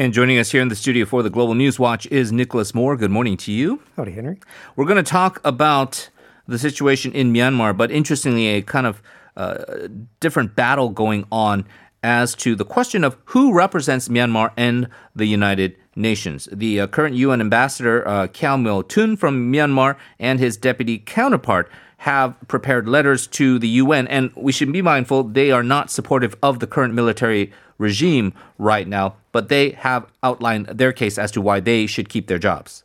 And joining us here in the studio for the Global News Watch is Nicholas Moore. Good morning to you. Howdy, Henry. We're going to talk about the situation in Myanmar, but interestingly, a kind of uh, different battle going on as to the question of who represents Myanmar and the United Nations. The uh, current UN ambassador, uh, Kyaw Moe Tun from Myanmar, and his deputy counterpart have prepared letters to the UN, and we should be mindful they are not supportive of the current military regime right now, but they have outlined their case as to why they should keep their jobs.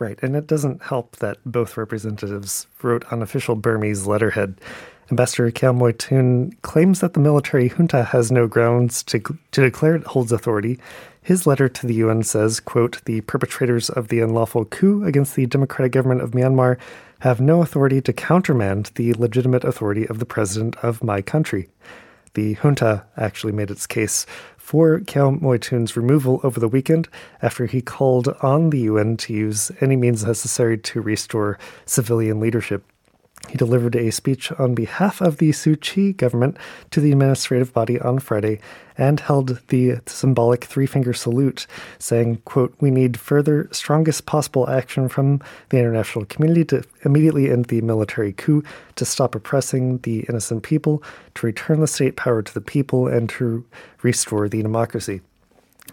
Right, and it doesn't help that both representatives wrote on official Burmese letterhead. Ambassador Kyaw Moe Tun claims that the military junta has no grounds to, to declare it holds authority. His letter to the UN says, quote, the perpetrators of the unlawful coup against the democratic government of Myanmar have no authority to countermand the legitimate authority of the president of my country. The junta actually made its case for Kyaw Moe Tun's removal over the weekend after he called on the UN to use any means necessary to restore civilian leadership. He delivered a speech on behalf of the Suu Kyi government to the administrative body on Friday and held the symbolic three-finger salute, saying, quote, We need further strongest possible action from the international community to immediately end the military coup, to stop oppressing the innocent people, to return the state power to the people, and to restore the democracy.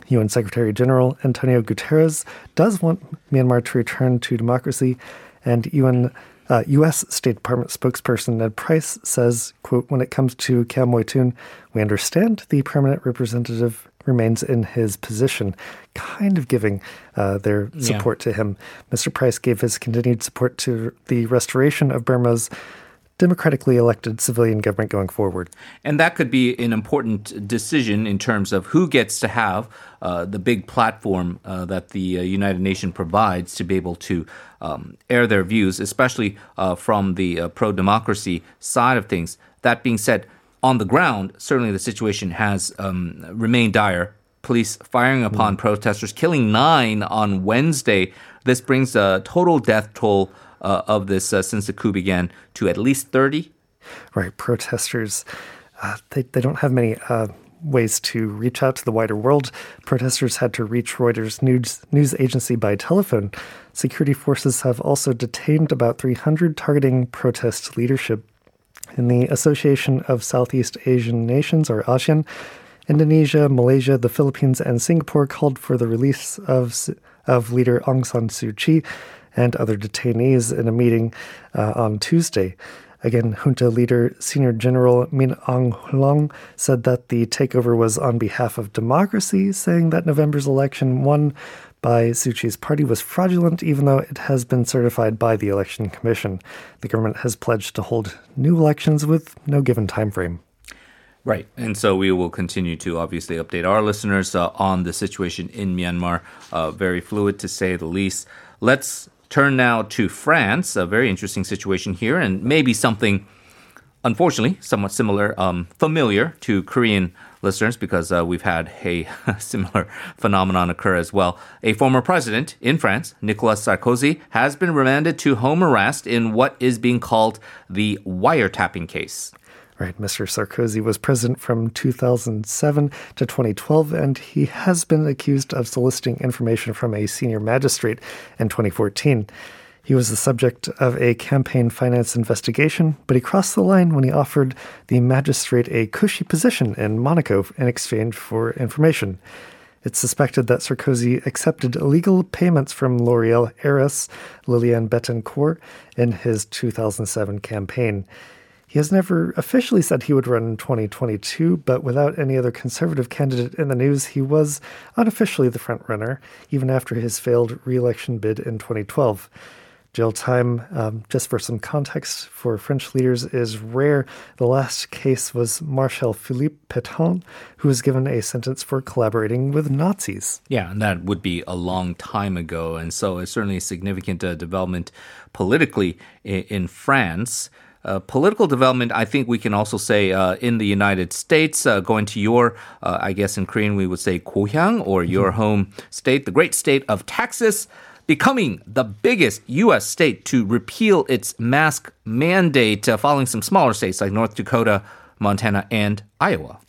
UN Secretary General Antonio Guterres does want Myanmar to return to democracy, and UN uh, U.S. State Department spokesperson Ned Price says, quote, when it comes to Moe Tun, we understand the permanent representative remains in his position, kind of giving uh, their support yeah. to him. Mr. Price gave his continued support to the restoration of Burma's democratically elected civilian government going forward. And that could be an important decision in terms of who gets to have uh, the big platform uh, that the uh, United Nations provides to be able to um, air their views, especially uh, from the uh, pro democracy side of things. That being said, on the ground, certainly the situation has um, remained dire. Police firing upon mm. protesters, killing nine on Wednesday. This brings a total death toll uh, of this uh, since the coup began to at least 30. Right. Protesters, uh, they, they don't have many uh, ways to reach out to the wider world. Protesters had to reach Reuters news, news agency by telephone. Security forces have also detained about 300 targeting protest leadership. In the Association of Southeast Asian Nations, or ASEAN, Indonesia, Malaysia, the Philippines, and Singapore called for the release of, of leader Aung San Suu Kyi and other detainees in a meeting uh, on Tuesday. Again, junta leader Senior General Min Aung Hlaing said that the takeover was on behalf of democracy, saying that November's election won by Suu Kyi's party was fraudulent, even though it has been certified by the Election Commission. The government has pledged to hold new elections with no given time frame. Right. And so we will continue to obviously update our listeners uh, on the situation in Myanmar. Uh, very fluid to say the least. Let's turn now to France, a very interesting situation here, and maybe something, unfortunately, somewhat similar, um, familiar to Korean listeners because uh, we've had a similar phenomenon occur as well. A former president in France, Nicolas Sarkozy, has been remanded to home arrest in what is being called the wiretapping case. Right, Mr. Sarkozy was president from 2007 to 2012, and he has been accused of soliciting information from a senior magistrate in 2014. He was the subject of a campaign finance investigation, but he crossed the line when he offered the magistrate a cushy position in Monaco in exchange for information. It's suspected that Sarkozy accepted illegal payments from L'Oreal heiress Liliane Bettencourt in his 2007 campaign. He has never officially said he would run in 2022, but without any other conservative candidate in the news, he was unofficially the frontrunner, even after his failed re election bid in 2012. Jail time, um, just for some context for French leaders, is rare. The last case was Marshal Philippe Pétain, who was given a sentence for collaborating with Nazis. Yeah, and that would be a long time ago. And so it's certainly a significant uh, development politically in, in France. Uh, political development, I think we can also say uh, in the United States, uh, going to your, uh, I guess in Korean we would say 고향 or your mm-hmm. home state, the great state of Texas, becoming the biggest U.S. state to repeal its mask mandate, uh, following some smaller states like North Dakota, Montana, and Iowa.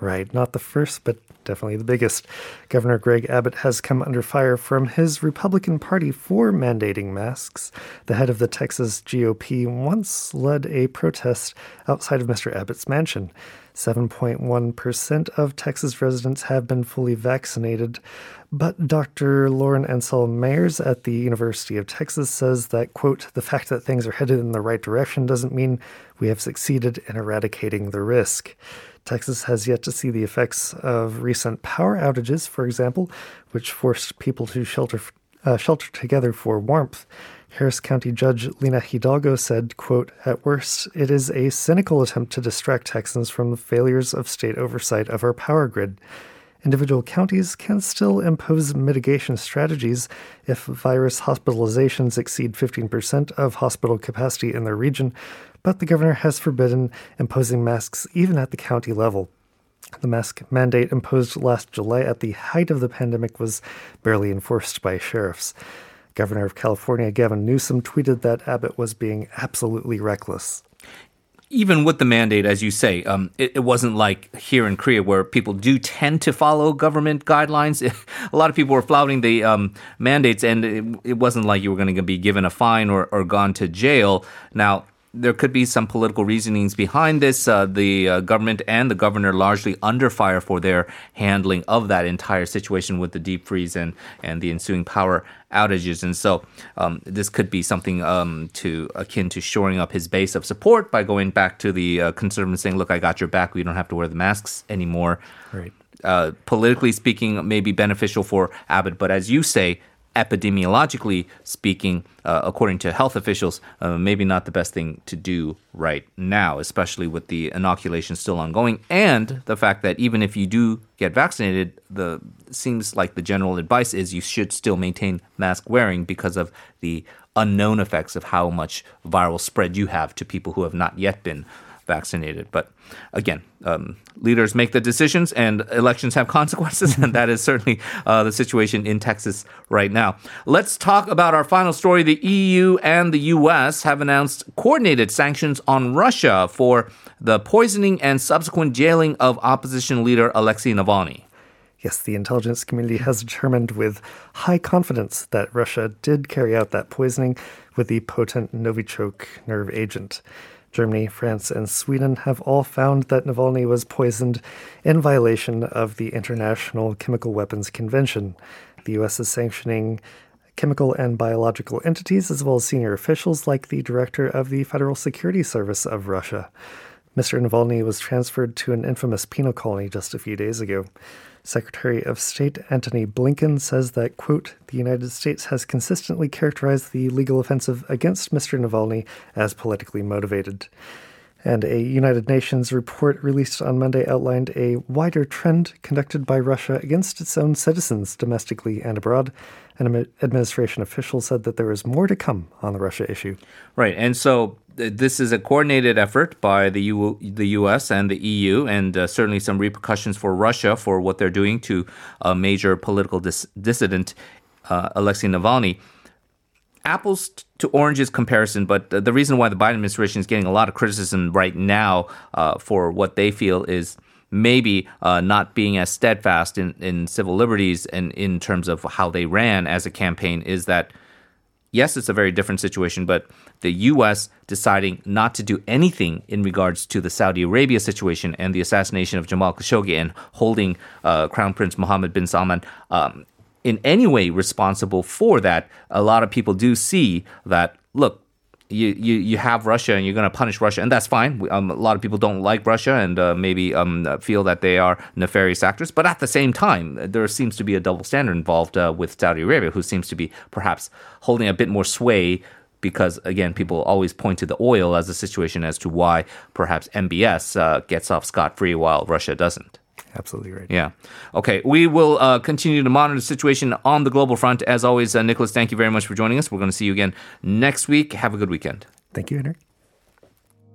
Right, not the first, but definitely the biggest. Governor Greg Abbott has come under fire from his Republican Party for mandating masks. The head of the Texas GOP once led a protest outside of Mr. Abbott's mansion. 7.1% of Texas residents have been fully vaccinated. But Dr. Lauren Ancel Meyers at the University of Texas says that, quote, the fact that things are headed in the right direction doesn't mean we have succeeded in eradicating the risk. Texas has yet to see the effects of recent power outages, for example, which forced people to shelter uh, shelter together for warmth. Harris County Judge Lina Hidalgo said, quote, At worst, it is a cynical attempt to distract Texans from the failures of state oversight of our power grid. Individual counties can still impose mitigation strategies if virus hospitalizations exceed 15% of hospital capacity in their region, but the governor has forbidden imposing masks even at the county level. The mask mandate imposed last July at the height of the pandemic was barely enforced by sheriffs. Governor of California Gavin Newsom tweeted that Abbott was being absolutely reckless even with the mandate, as you say, um, it, it, wasn't like here in Korea where people do tend to follow government guidelines. a lot of people were flouting the um, mandates, and it, it, wasn't like you were going to be given a fine or, or gone to jail. Now, there could be some political reasonings behind this. Uh, the uh, government and the governor largely under fire for their handling of that entire situation with the deep freeze and, and the ensuing power outages. And so um, this could be something um, to akin to shoring up his base of support by going back to the uh, conservatives saying, look, I got your back. We don't have to wear the masks anymore. Right. Uh, politically speaking, may be beneficial for Abbott. But as you say, epidemiologically speaking, uh, according to health officials, uh, maybe not the best thing to do right now, especially with the inoculation still ongoing, and the fact that even if you do get vaccinated, the seems like the general advice is you should still maintain mask wearing because of the unknown effects of how much viral spread you have to people who have not yet been vaccinated. But again, um, leaders make the decisions and elections have consequences, and that is certainly uh, the situation in Texas right now. Let's talk about our final story. The EU and the US have announced coordinated sanctions on Russia for the poisoning and subsequent jailing of opposition leader Alexei Navalny. Yes, the intelligence community has determined with high confidence that Russia did carry out that poisoning with the potent Novichok nerve agent. Germany, France, and Sweden have all found that Navalny was poisoned in violation of the International Chemical Weapons Convention. The U.S. is sanctioning chemical and biological entities as well as senior officials like the director of the Federal Security Service of Russia. Mr. Navalny was transferred to an infamous penal colony just a few days ago. Secretary of State Antony Blinken says that, quote, the United States has consistently characterized the legal offensive against Mr. Navalny as politically motivated. And a United Nations report released on Monday outlined a wider trend conducted by Russia against its own citizens domestically and abroad. An administration official said that there is more to come on the Russia issue. Right. And so this is a coordinated effort by the U- the U.S. and the EU, and uh, certainly some repercussions for Russia for what they're doing to a major political dis- dissident, uh, Alexei Navalny. Apples to oranges comparison, but the reason why the Biden administration is getting a lot of criticism right now uh, for what they feel is maybe uh, not being as steadfast in, in civil liberties and in terms of how they ran as a campaign is that yes, it's a very different situation, but the U.S. deciding not to do anything in regards to the Saudi Arabia situation and the assassination of Jamal Khashoggi and holding uh, Crown Prince Mohammed bin Salman um, in any way responsible for that, a lot of people do see that, look, you, you, you have Russia and you're going to punish Russia, and that's fine. Um, a lot of people don't like Russia and uh, maybe um, feel that they are nefarious actors. But at the same time, there seems to be a double standard involved uh, with Saudi Arabia, who seems to be perhaps holding a bit more sway because again, people always point to the oil as a situation as to why perhaps MBS uh, gets off scot free while Russia doesn't. Absolutely right. Yeah. Okay. We will uh, continue to monitor the situation on the global front. As always, uh, Nicholas, thank you very much for joining us. We're going to see you again next week. Have a good weekend. Thank you, Henry.